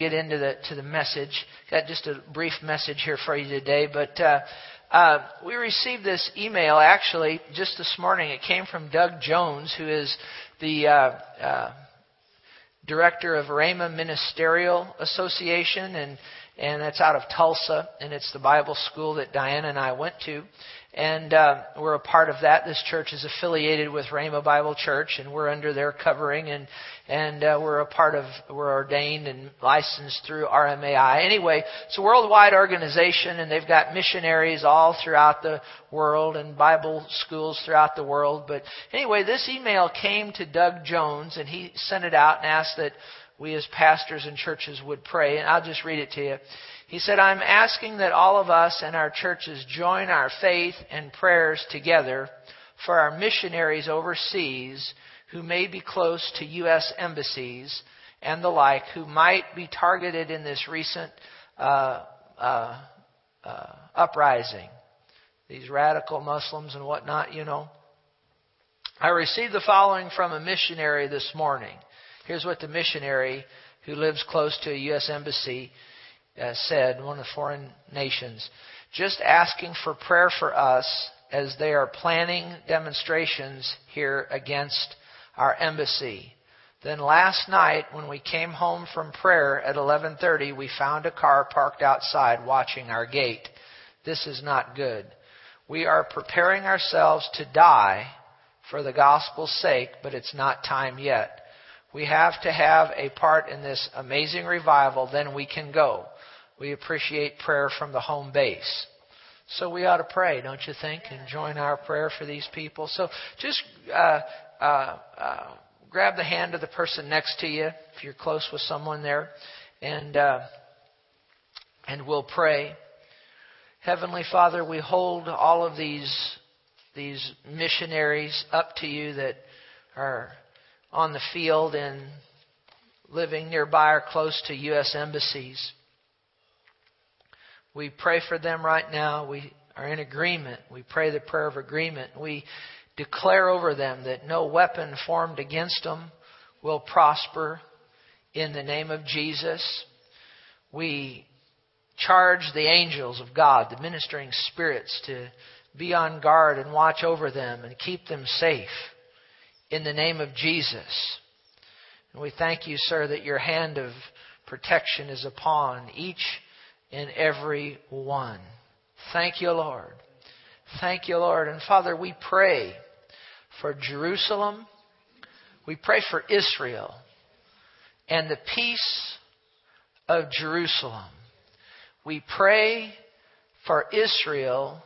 get into the to the message. Got just a brief message here for you today, but uh, uh, we received this email actually just this morning. It came from Doug Jones, who is the uh, uh director of Rhema Ministerial Association, and and that's out of Tulsa, and it's the Bible school that Diana and I went to and uh, we're a part of that. This church is affiliated with Rhema Bible Church, and we're under their covering, and and uh, we're a part of. We're ordained and licensed through RMAI. Anyway, it's a worldwide organization, and they've got missionaries all throughout the world and Bible schools throughout the world. But anyway, this email came to Doug Jones, and he sent it out and asked that we as pastors and churches would pray. And I'll just read it to you. He said, I'm asking that all of us and our churches join our faith and prayers together for our missionaries overseas who may be close to U.S. embassies and the like, who might be targeted in this recent uh, uh, uh, uprising. These radical Muslims and whatnot, you know. I received the following from a missionary this morning. Here's what the missionary who lives close to a U.S. embassy uh, said, one of the foreign nations, just asking for prayer for us as they are planning demonstrations here against our embassy. Then last night when we came home from prayer at 11:30 we found a car parked outside watching our gate. This is not good. We are preparing ourselves to die for the gospel's sake, but it's not time yet. We have to have a part in this amazing revival, then we can go. We appreciate prayer from the home base. So we ought to pray, don't you think, and join our prayer for these people. So just uh, uh, uh, grab the hand of the person next to you if you're close with someone there, and uh, and we'll pray. Heavenly Father, we hold all of these these missionaries up to you that are on the field and living nearby or close to U.S. embassies. We pray for them right now. We are in agreement. We pray the prayer of agreement. We declare over them that no weapon formed against them will prosper in the name of Jesus. We charge the angels of God, the ministering spirits, to be on guard and watch over them and keep them safe in the name of Jesus. And we thank you, sir, that your hand of protection is upon each and every one. Thank you, Lord. Thank you, Lord. And Father, we pray for Jerusalem. We pray for Israel and the peace of Jerusalem. We pray for Israel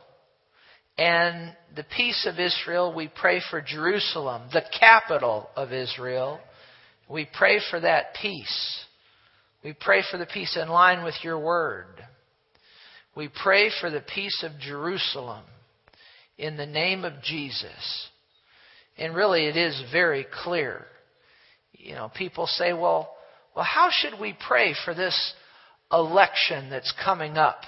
and the peace of Israel. We pray for Jerusalem, the capital of Israel. We pray for that peace. We pray for the peace in line with your word. We pray for the peace of Jerusalem in the name of Jesus. And really, it is very clear. You know, people say, well, well, how should we pray for this election that's coming up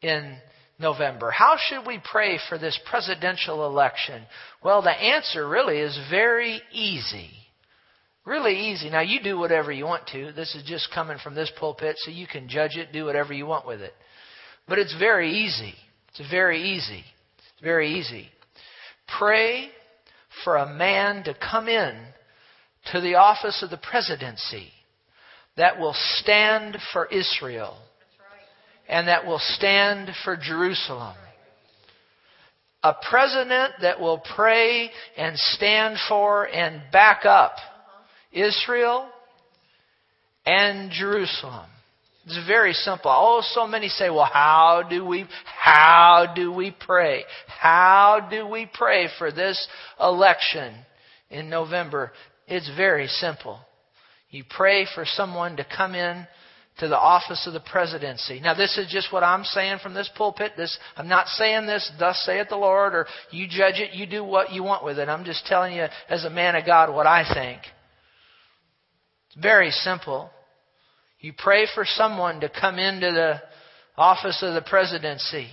in November? How should we pray for this presidential election? Well, the answer really is very easy. Really easy. Now, you do whatever you want to. This is just coming from this pulpit, so you can judge it, do whatever you want with it. But it's very easy. It's very easy. It's very easy. Pray for a man to come in to the office of the presidency that will stand for Israel and that will stand for Jerusalem. A president that will pray and stand for and back up Israel and Jerusalem. It's very simple. Oh, so many say, well, how do we, how do we pray? How do we pray for this election in November? It's very simple. You pray for someone to come in to the office of the presidency. Now, this is just what I'm saying from this pulpit. This, I'm not saying this, thus saith the Lord, or you judge it, you do what you want with it. I'm just telling you, as a man of God, what I think. Very simple. You pray for someone to come into the office of the presidency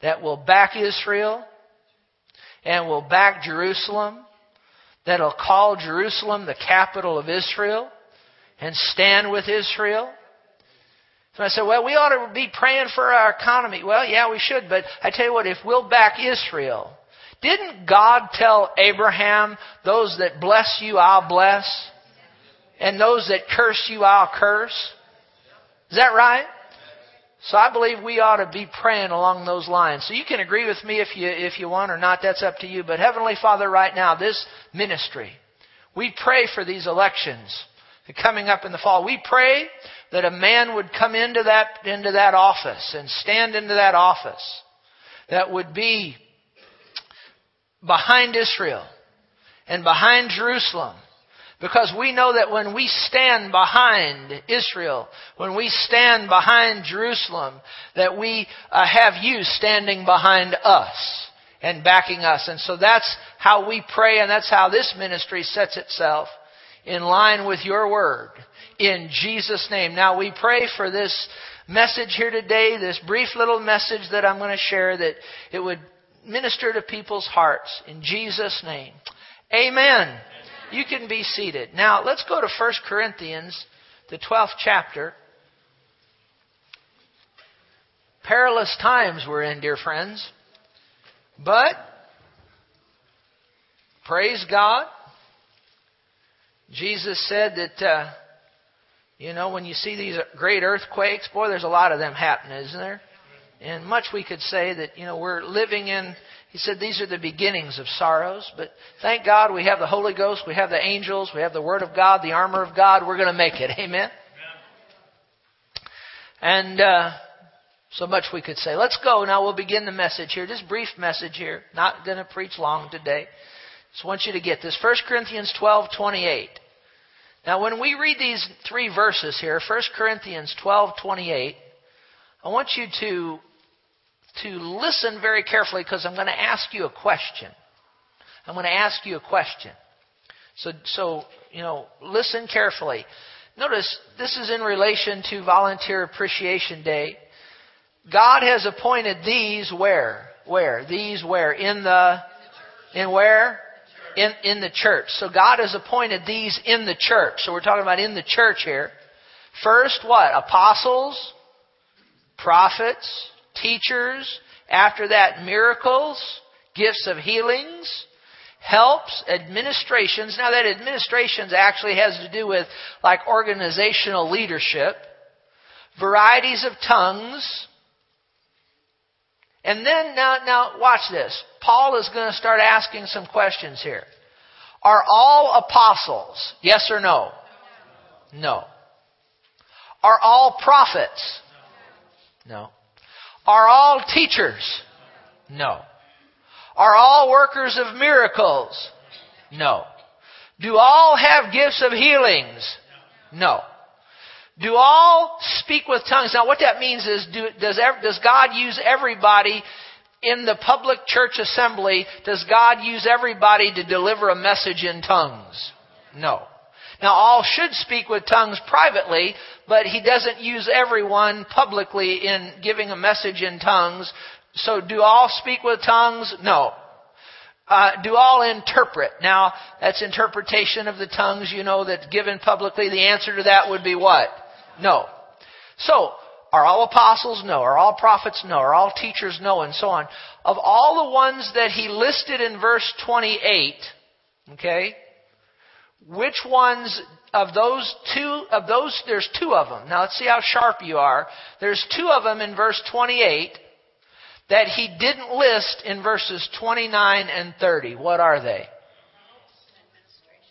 that will back Israel and will back Jerusalem, that'll call Jerusalem the capital of Israel and stand with Israel So I said, well, we ought to be praying for our economy. Well, yeah, we should, but I tell you what, if we'll back Israel, didn't God tell Abraham, those that bless you, I'll bless, and those that curse you, I'll curse? Is that right? So I believe we ought to be praying along those lines. So you can agree with me if you, if you want or not, that's up to you. But Heavenly Father, right now, this ministry, we pray for these elections coming up in the fall. We pray that a man would come into that, into that office and stand into that office that would be behind Israel and behind Jerusalem. Because we know that when we stand behind Israel, when we stand behind Jerusalem, that we uh, have you standing behind us and backing us. And so that's how we pray and that's how this ministry sets itself in line with your word. In Jesus' name. Now we pray for this message here today, this brief little message that I'm going to share that it would minister to people's hearts. In Jesus' name. Amen. You can be seated. Now let's go to 1 Corinthians, the 12th chapter. Perilous times we're in, dear friends. But, praise God, Jesus said that, uh, you know, when you see these great earthquakes, boy, there's a lot of them happening, isn't there? And much we could say that, you know, we're living in, he said these are the beginnings of sorrows, but thank God we have the Holy Ghost, we have the angels, we have the Word of God, the armor of God, we're going to make it. Amen? And, uh, so much we could say. Let's go now. We'll begin the message here. Just brief message here. Not going to preach long today. Just want you to get this. 1 Corinthians 12, 28. Now, when we read these three verses here, 1 Corinthians 12, 28, I want you to, to listen very carefully because I'm going to ask you a question. I'm going to ask you a question. So, so, you know, listen carefully. Notice this is in relation to Volunteer Appreciation Day. God has appointed these where? Where? These where? In the, in where? in, in the church. So God has appointed these in the church. So we're talking about in the church here. First, what? Apostles, prophets, teachers. After that, miracles, gifts of healings, helps, administrations. Now that administrations actually has to do with like organizational leadership, varieties of tongues, and then now, now watch this. Paul is going to start asking some questions here. Are all apostles? Yes or no? No. Are all prophets? No. Are all teachers? No. Are all workers of miracles? No. Do all have gifts of healings? No. Do all speak with tongues? Now, what that means is, do, does, does God use everybody in the public church assembly? Does God use everybody to deliver a message in tongues? No. Now, all should speak with tongues privately, but He doesn't use everyone publicly in giving a message in tongues. So, do all speak with tongues? No. Uh, do all interpret? Now, that's interpretation of the tongues, you know, that's given publicly. The answer to that would be what? No. So, are all apostles? No. Are all prophets? No. Are all teachers? No. And so on. Of all the ones that he listed in verse 28, okay, which ones of those two, of those, there's two of them. Now let's see how sharp you are. There's two of them in verse 28 that he didn't list in verses 29 and 30. What are they?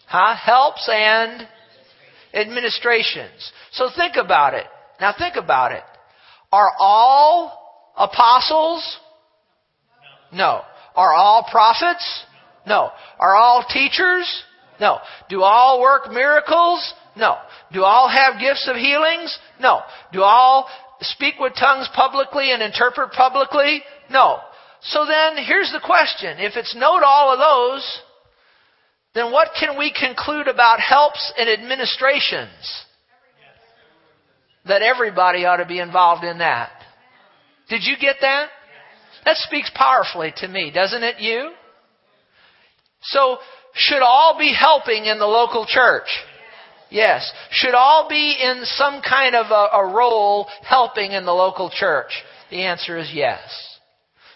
Huh? Helps and administrations. So think about it. Now think about it. Are all apostles? No. Are all prophets? No. Are all teachers? No. Do all work miracles? No. Do all have gifts of healings? No. Do all speak with tongues publicly and interpret publicly? No. So then, here's the question. If it's no to all of those, then what can we conclude about helps and administrations? That everybody ought to be involved in that. Did you get that? That speaks powerfully to me, doesn't it you? So, should all be helping in the local church? Yes. Should all be in some kind of a, a role helping in the local church? The answer is yes.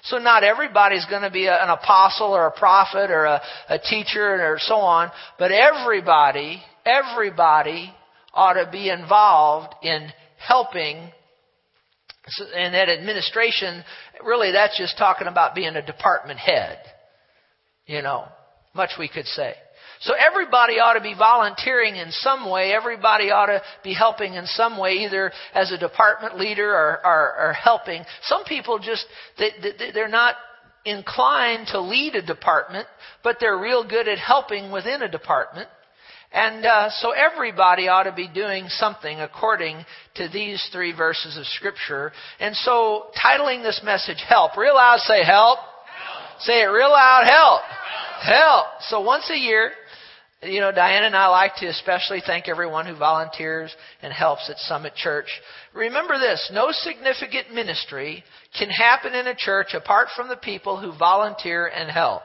So not everybody's going to be a, an apostle or a prophet or a, a teacher or so on, but everybody, everybody ought to be involved in helping and that administration, really that's just talking about being a department head. You know, much we could say. So everybody ought to be volunteering in some way. Everybody ought to be helping in some way, either as a department leader or, or, or helping. Some people just, they, they're not inclined to lead a department, but they're real good at helping within a department. And uh, so everybody ought to be doing something according to these three verses of Scripture. And so, titling this message "Help," real loud, say "Help." Say it real loud, "Help." help. So once a year, you know, Diana and I like to especially thank everyone who volunteers and helps at Summit Church. Remember this, no significant ministry can happen in a church apart from the people who volunteer and help.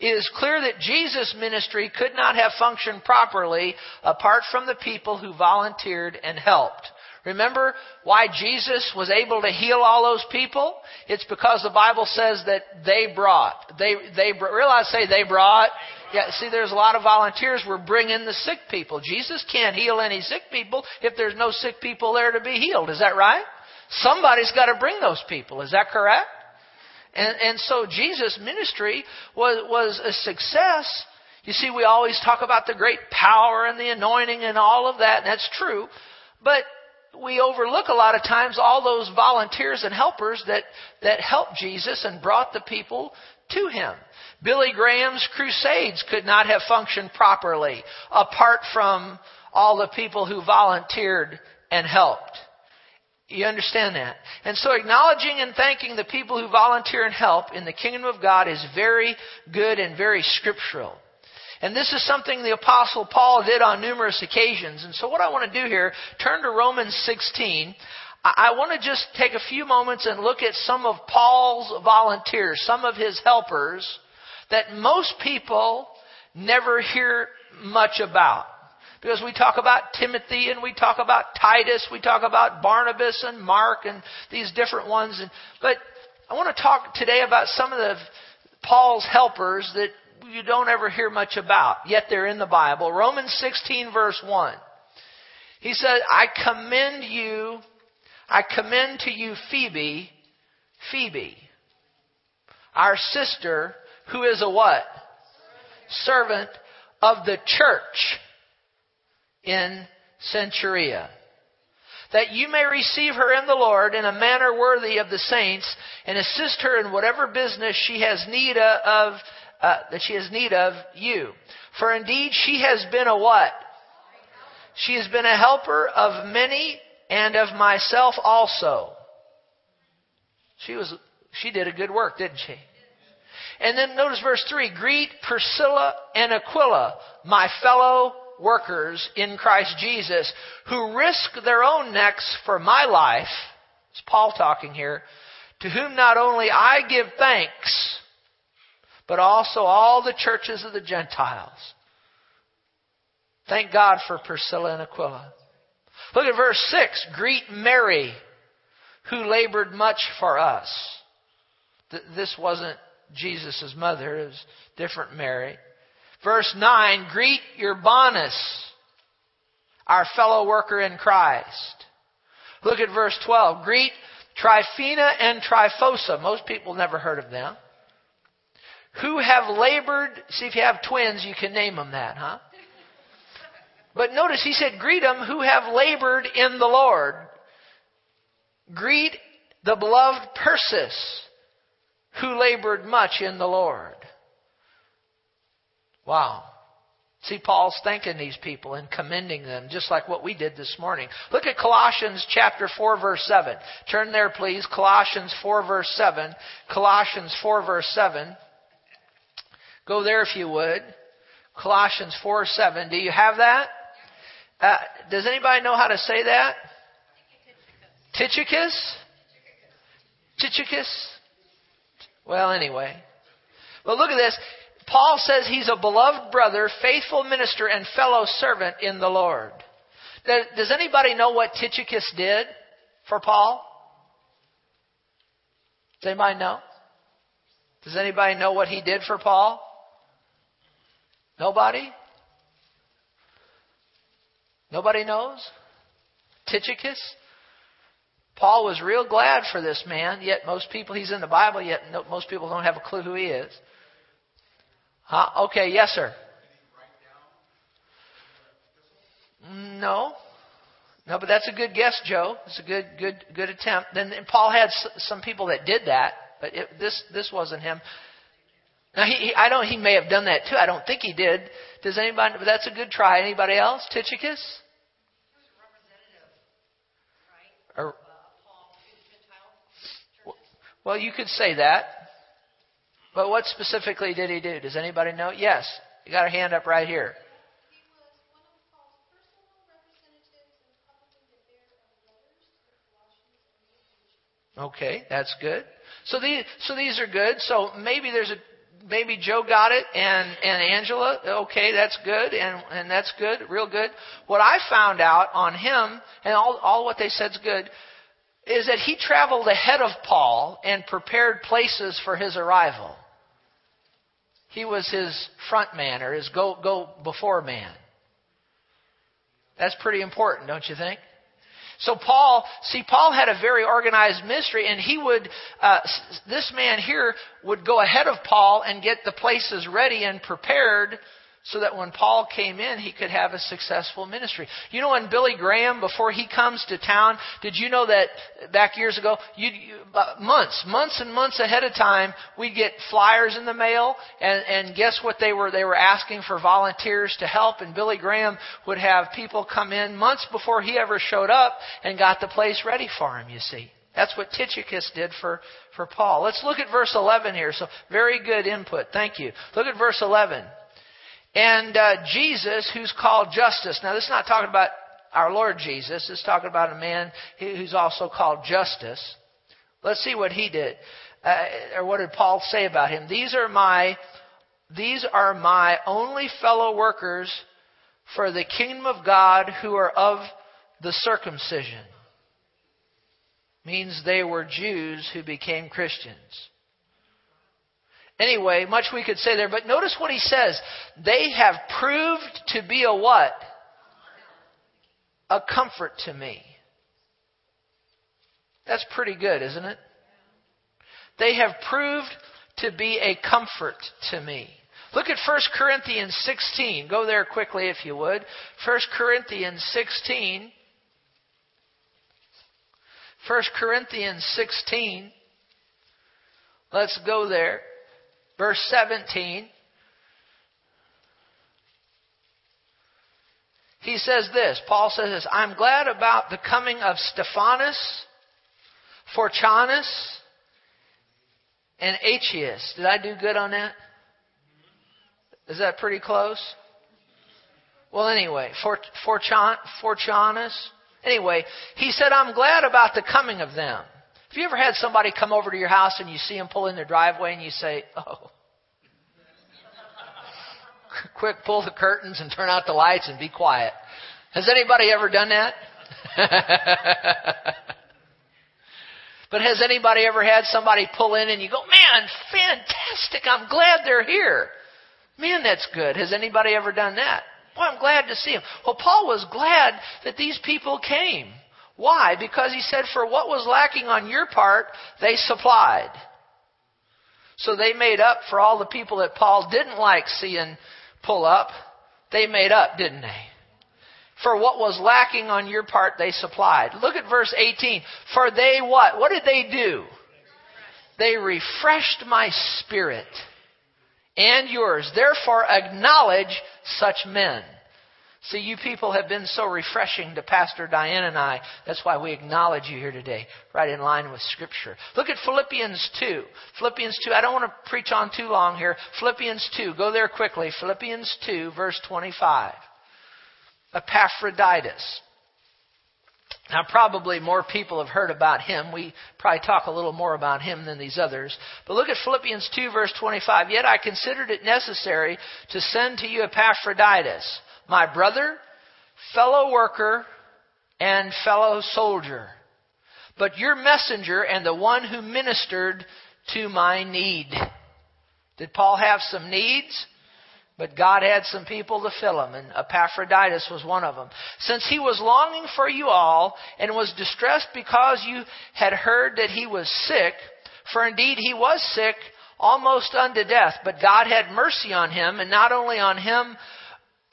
It is clear that Jesus' ministry could not have functioned properly apart from the people who volunteered and helped. Remember why Jesus was able to heal all those people? It's because the Bible says that they brought. They, they, realize, say they brought. Yeah, see, there's a lot of volunteers. We're bringing the sick people. Jesus can't heal any sick people if there's no sick people there to be healed. Is that right? Somebody's got to bring those people. Is that correct? And, and so Jesus' ministry was, was a success. You see, we always talk about the great power and the anointing and all of that, and that's true. But we overlook a lot of times all those volunteers and helpers that, that helped Jesus and brought the people to him. Billy Graham's crusades could not have functioned properly apart from all the people who volunteered and helped. You understand that? And so acknowledging and thanking the people who volunteer and help in the kingdom of God is very good and very scriptural. And this is something the apostle Paul did on numerous occasions. And so what I want to do here, turn to Romans 16. I want to just take a few moments and look at some of Paul's volunteers, some of his helpers that most people never hear much about. Because we talk about Timothy and we talk about Titus, we talk about Barnabas and Mark and these different ones. But I want to talk today about some of the Paul's helpers that you don't ever hear much about, yet they're in the Bible. Romans 16 verse 1. He said, I commend you, I commend to you Phoebe, Phoebe, our sister, who is a what? Servant of the church in Cenchrea. That you may receive her in the Lord in a manner worthy of the saints and assist her in whatever business she has need of, uh, that she has need of you. For indeed she has been a what? She has been a helper of many and of myself also. She was, she did a good work, didn't she? And then notice verse 3 Greet Priscilla and Aquila, my fellow workers in Christ Jesus who risk their own necks for my life. It's Paul talking here. To whom not only I give thanks, but also all the churches of the Gentiles. Thank God for Priscilla and Aquila. Look at verse 6. Greet Mary, who labored much for us. This wasn't Jesus' mother, it was different Mary. Verse 9, greet Urbanus, our fellow worker in Christ. Look at verse 12. Greet Tryphena and Tryphosa. Most people never heard of them. Who have labored. See, if you have twins, you can name them that, huh? But notice he said, Greet them who have labored in the Lord. Greet the beloved Persis, who labored much in the Lord. Wow. See, Paul's thanking these people and commending them, just like what we did this morning. Look at Colossians chapter 4 verse 7. Turn there, please. Colossians 4 verse 7. Colossians 4 verse 7. Go there if you would. Colossians 4 7. Do you have that? Uh, does anybody know how to say that? Tychicus? Tychicus? Well, anyway. But look at this. Paul says he's a beloved brother, faithful minister, and fellow servant in the Lord. Does anybody know what Tychicus did for Paul? Does anybody know? Does anybody know what he did for Paul? Nobody? Nobody knows? Tychicus? Paul was real glad for this man, yet most people, he's in the Bible, yet most people don't have a clue who he is. Huh? Okay, yes, sir. No. No, but that's a good guess, Joe. It's a good, good, good attempt. Then Paul had some people that did that, but it, this, this wasn't him. Now, he, he, I don't. He may have done that too. I don't think he did. Does anybody? But that's a good try. Anybody else? Tychicus. Or, well, you could say that. But what specifically did he do? Does anybody know? Yes. You got a hand up right here. Okay, that's good. So these, so these are good. So maybe there's a, maybe Joe got it and, and Angela. Okay, that's good. And, and that's good. Real good. What I found out on him and all, all what they said is good is that he traveled ahead of Paul and prepared places for his arrival. He was his front man or his go, go before man. That's pretty important, don't you think? So Paul, see, Paul had a very organized ministry, and he would, uh, this man here would go ahead of Paul and get the places ready and prepared so that when Paul came in, he could have a successful ministry. You know, when Billy Graham, before he comes to town, did you know that back years ago, you, you months, months and months ahead of time, we'd get flyers in the mail, and, and guess what they were? They were asking for volunteers to help, and Billy Graham would have people come in months before he ever showed up and got the place ready for him, you see. That's what Tychicus did for, for Paul. Let's look at verse 11 here. So, very good input. Thank you. Look at verse 11. And uh, Jesus, who's called Justus. Now, this is not talking about our Lord Jesus. It's talking about a man who's also called Justus. Let's see what he did, uh, or what did Paul say about him. These are my, these are my only fellow workers for the kingdom of God who are of the circumcision. Means they were Jews who became Christians. Anyway, much we could say there, but notice what he says. They have proved to be a what? A comfort to me. That's pretty good, isn't it? They have proved to be a comfort to me. Look at 1 Corinthians 16. Go there quickly if you would. 1 Corinthians 16. 1 Corinthians 16. Let's go there. Verse 17. He says this, Paul says this, I'm glad about the coming of Stephanas, Fortunatus, and Achaeus. Did I do good on that? Is that pretty close? Well, anyway, Fortunatus. Anyway, he said, I'm glad about the coming of them. Have you ever had somebody come over to your house and you see them pull in their driveway and you say, oh, quick, pull the curtains and turn out the lights and be quiet. Has anybody ever done that? but has anybody ever had somebody pull in and you go, man, fantastic, I'm glad they're here. Man, that's good. Has anybody ever done that? Well, I'm glad to see them. Well, Paul was glad that these people came. Why? Because he said, for what was lacking on your part, they supplied. So they made up for all the people that Paul didn't like seeing pull up. They made up, didn't they? For what was lacking on your part, they supplied. Look at verse 18. For they what? What did they do? They refreshed my spirit and yours. Therefore, acknowledge such men. See, you people have been so refreshing to Pastor Diane and I. That's why we acknowledge you here today, right in line with Scripture. Look at Philippians 2. Philippians 2. I don't want to preach on too long here. Philippians 2. Go there quickly. Philippians 2, verse 25. Epaphroditus. Now, probably more people have heard about him. We probably talk a little more about him than these others. But look at Philippians 2, verse 25. Yet I considered it necessary to send to you Epaphroditus, my brother, fellow worker, and fellow soldier, but your messenger and the one who ministered to my need. Did Paul have some needs? But God had some people to fill them, and Epaphroditus was one of them. Since he was longing for you all, and was distressed because you had heard that he was sick, for indeed he was sick, almost unto death, but God had mercy on him, and not only on him,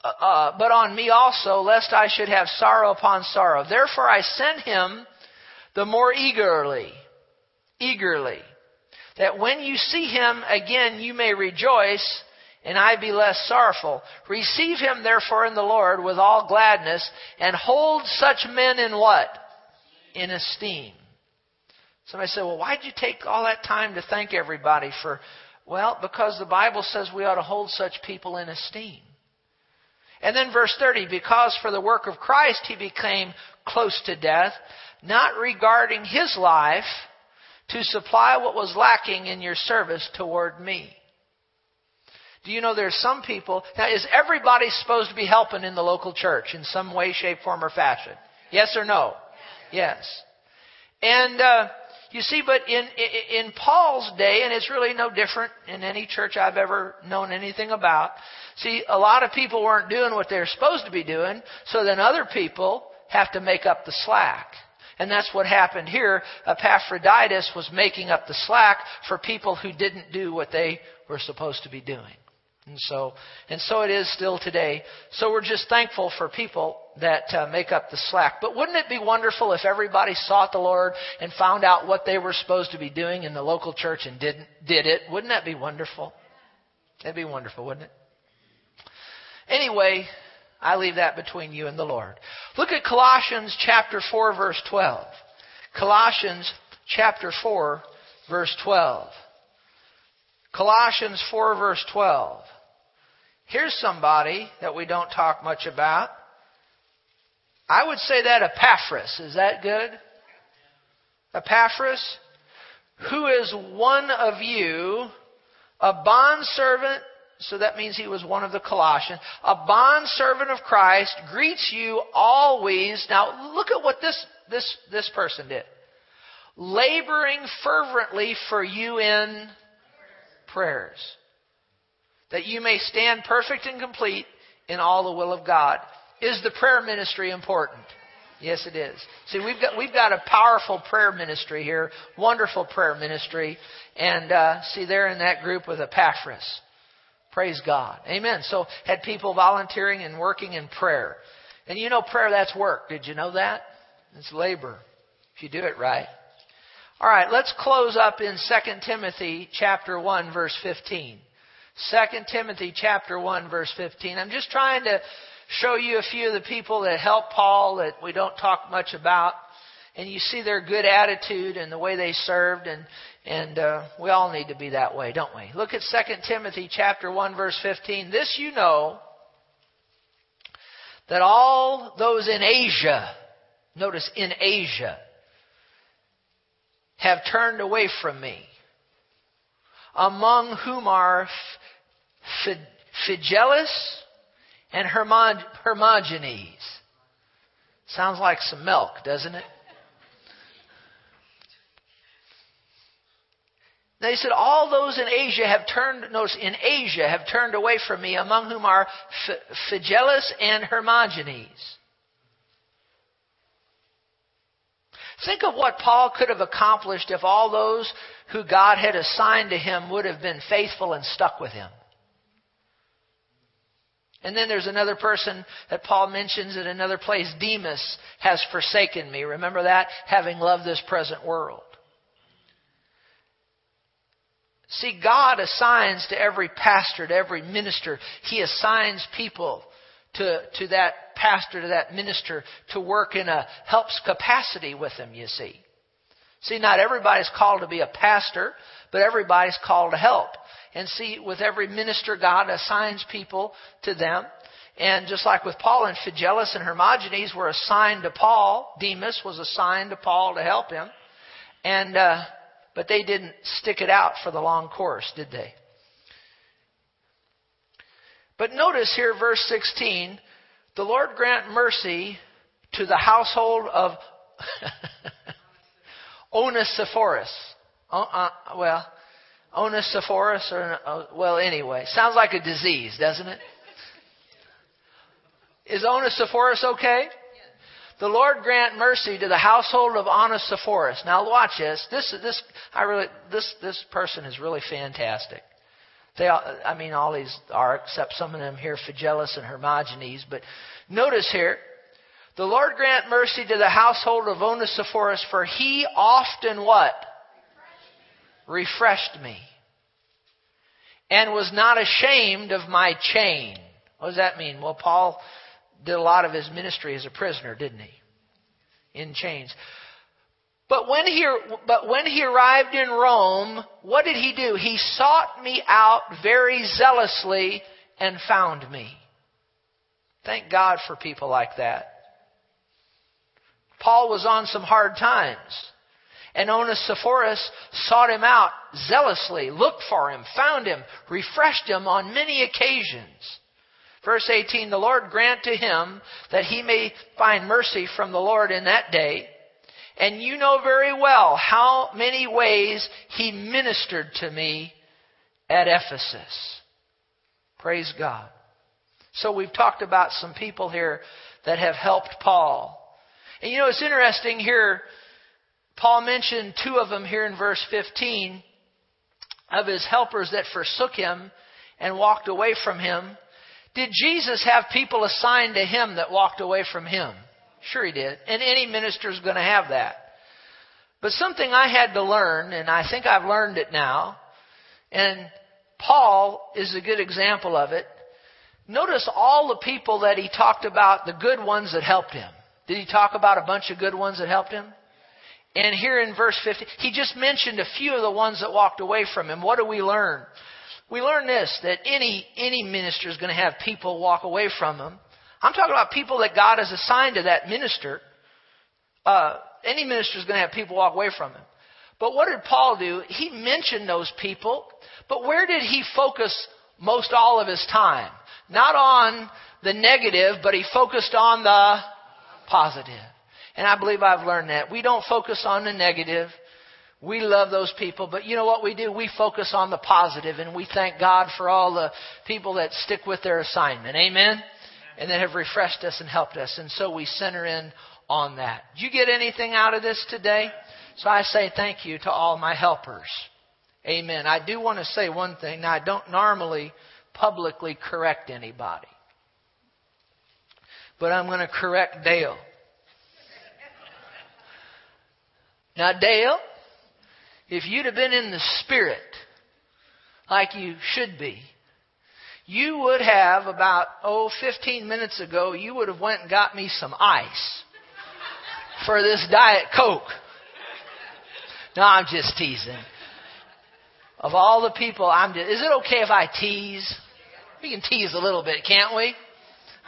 uh, uh but on me also, lest I should have sorrow upon sorrow. Therefore I sent him the more eagerly, eagerly, that when you see him again you may rejoice, and I be less sorrowful. Receive him therefore in the Lord with all gladness, and hold such men in what? In esteem. Somebody said, well, why'd you take all that time to thank everybody for, well, because the Bible says we ought to hold such people in esteem. And then verse 30, because for the work of Christ he became close to death, not regarding his life to supply what was lacking in your service toward me. Do you know there's some people, now is everybody supposed to be helping in the local church in some way, shape, form, or fashion? Yes or no? Yes. And, uh, you see, but in, in Paul's day, and it's really no different in any church I've ever known anything about, see, a lot of people weren't doing what they're supposed to be doing, so then other people have to make up the slack. And that's what happened here. Epaphroditus was making up the slack for people who didn't do what they were supposed to be doing. And so, and so it is still today. So we're just thankful for people that uh, make up the slack. But wouldn't it be wonderful if everybody sought the Lord and found out what they were supposed to be doing in the local church and didn't did it? Wouldn't that be wonderful? That'd be wonderful, wouldn't it? Anyway, I leave that between you and the Lord. Look at Colossians chapter 4 verse 12. Colossians chapter 4 verse 12. Colossians 4 verse 12. Here's somebody that we don't talk much about. I would say that Epaphras. Is that good? Epaphras, who is one of you, a bondservant, so that means he was one of the Colossians, a bondservant of Christ, greets you always. Now look at what this, this, this person did. Laboring fervently for you in prayers that you may stand perfect and complete in all the will of God. Is the prayer ministry important? Yes, it is. See, we've got we've got a powerful prayer ministry here, wonderful prayer ministry, and uh, see, they're in that group with Epaphras. Praise God, Amen. So had people volunteering and working in prayer, and you know, prayer that's work. Did you know that? It's labor if you do it right. All right, let's close up in 2 Timothy chapter 1 verse 15. 2 Timothy chapter 1 verse 15. I'm just trying to show you a few of the people that helped Paul that we don't talk much about. And you see their good attitude and the way they served and, and uh, we all need to be that way, don't we? Look at 2 Timothy chapter 1 verse 15. This you know that all those in Asia, notice in Asia, have turned away from me, among whom are Phygellus and Hermogenes. Sounds like some milk, doesn't it? They said, all those in Asia have turned, notice, in Asia have turned away from me, among whom are Phygellus and Hermogenes. Think of what Paul could have accomplished if all those who God had assigned to him would have been faithful and stuck with him. And then there's another person that Paul mentions in another place. Demas has forsaken me. Remember that? Having loved this present world. See, God assigns to every pastor, to every minister, He assigns people to, to that pastor, to that minister, to work in a helps capacity with them, you see. See, not everybody's called to be a pastor, but everybody's called to help. And see, with every minister, God assigns people to them. And just like with Paul and Phygellus and Hermogenes were assigned to Paul, Demas was assigned to Paul to help him. And, uh, but they didn't stick it out for the long course, did they? But notice here, verse 16, the Lord grant mercy to the household of Onesiphorus. Uh, uh, well, Onesiphorus, or uh, well, anyway, sounds like a disease, doesn't it? Is Onesiphorus okay? The Lord grant mercy to the household of Onesiphorus. Now watch this. This this I really this this person is really fantastic. They all, I mean all these are except some of them here Phygellus and Hermogenes, but notice here the Lord grant mercy to the household of Onesiphorus for he often what? Refreshed me. And was not ashamed of my chain. What does that mean? Well, Paul did a lot of his ministry as a prisoner, didn't he? In chains. But when he, but when he arrived in Rome, what did he do? He sought me out very zealously and found me. Thank God for people like that. Paul was on some hard times. And Onesiphorus sought him out zealously, looked for him, found him, refreshed him on many occasions. Verse 18, the Lord grant to him that he may find mercy from the Lord in that day. And you know very well how many ways he ministered to me at Ephesus. Praise God. So we've talked about some people here that have helped Paul. And you know, it's interesting here. Paul mentioned two of them here in verse 15 of his helpers that forsook him and walked away from him. Did Jesus have people assigned to him that walked away from him? Sure he did. And any minister is going to have that. But something I had to learn, and I think I've learned it now, and Paul is a good example of it. Notice all the people that he talked about, the good ones that helped him. Did he talk about a bunch of good ones that helped him? And here in verse 50, he just mentioned a few of the ones that walked away from him. What do we learn? we learn this that any any minister is going to have people walk away from him. I'm talking about people that God has assigned to that minister. Uh, any minister is going to have people walk away from him. But what did Paul do? He mentioned those people, but where did he focus most all of his time? Not on the negative, but he focused on the positive. And I believe I've learned that. We don't focus on the negative. We love those people, but you know what we do? We focus on the positive and we thank God for all the people that stick with their assignment. Amen? And that have refreshed us and helped us. And so we center in on that. Did you get anything out of this today? So I say thank you to all my helpers. Amen. I do want to say one thing. Now, I don't normally publicly correct anybody. But I'm going to correct Dale. Now, Dale, if you'd have been in the Spirit, like you should be, you would have about, oh, 15 minutes ago, you would have went and got me some ice for this Diet Coke. No, I'm just teasing. Of all the people, I'm just, is it okay if I tease? We can tease a little bit, can't we?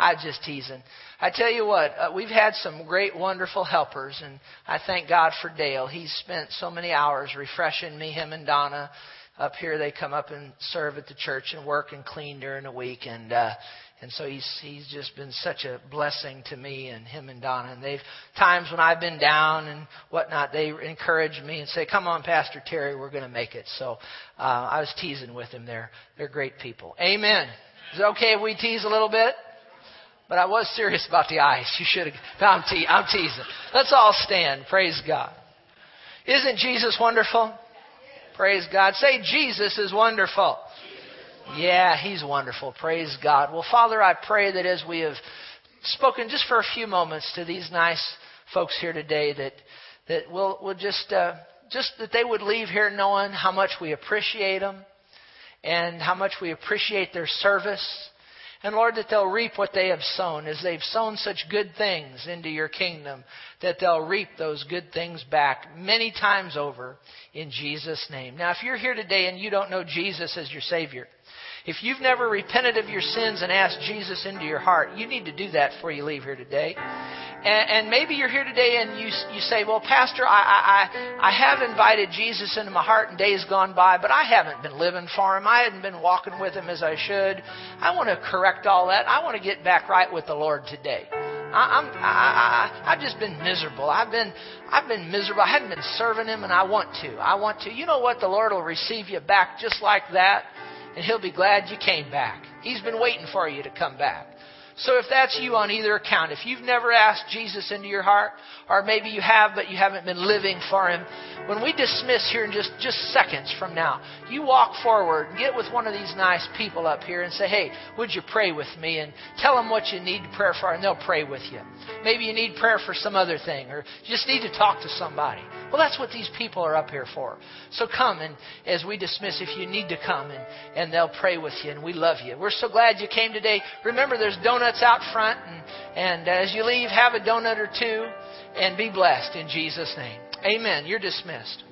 I'm just teasing. I tell you what, uh, we've had some great, wonderful helpers, and I thank God for Dale. He's spent so many hours refreshing me, him and Donna. Up here, they come up and serve at the church and work and clean during the week, and uh, and so he's he's just been such a blessing to me and him and Donna. And they've times when I've been down and whatnot, they encourage me and say, "Come on, Pastor Terry, we're going to make it." So uh, I was teasing with him there. They're great people. Amen. Is it okay if we tease a little bit? But I was serious about the ice. You should have. I'm, te- I'm teasing. Let's all stand. Praise God. Isn't Jesus wonderful? Praise God. Say, Jesus is wonderful. Yeah, He's wonderful. Praise God. Well, Father, I pray that as we have spoken just for a few moments to these nice folks here today, that that we'll, we'll just uh, just that they would leave here knowing how much we appreciate them and how much we appreciate their service and Lord, that they'll reap what they have sown. As they've sown such good things into your kingdom, that they'll reap those good things back many times over in Jesus' name. Now, if you're here today and you don't know Jesus as your Savior, If you've never repented of your sins and asked Jesus into your heart, you need to do that before you leave here today. And, and maybe you're here today and you, you say, Well, Pastor, I, I, I have invited Jesus into my heart in days gone by, but I haven't been living for Him. I hadn't been walking with Him as I should. I want to correct all that. I want to get back right with the Lord today. I, I'm, I, I, I've just been miserable. I've been, I've been miserable. I hadn't been serving Him, and I want to. I want to. You know what? The Lord will receive you back just like that and He'll be glad you came back. He's been waiting for you to come back. So if that's you on either account, if you've never asked Jesus into your heart, or maybe you have but you haven't been living for Him, when we dismiss here in just, just seconds from now, you walk forward and get with one of these nice people up here and say, hey, would you pray with me? And tell them what you need prayer for, and they'll pray with you. Maybe you need prayer for some other thing, or you just need to talk to somebody. Well, that's what these people are up here for. So come and as we dismiss, if you need to come and, and they'll pray with you and we love you. We're so glad you came today. Remember, there's donuts out front and, and as you leave, have a donut or two and be blessed in Jesus' name. Amen. You're dismissed.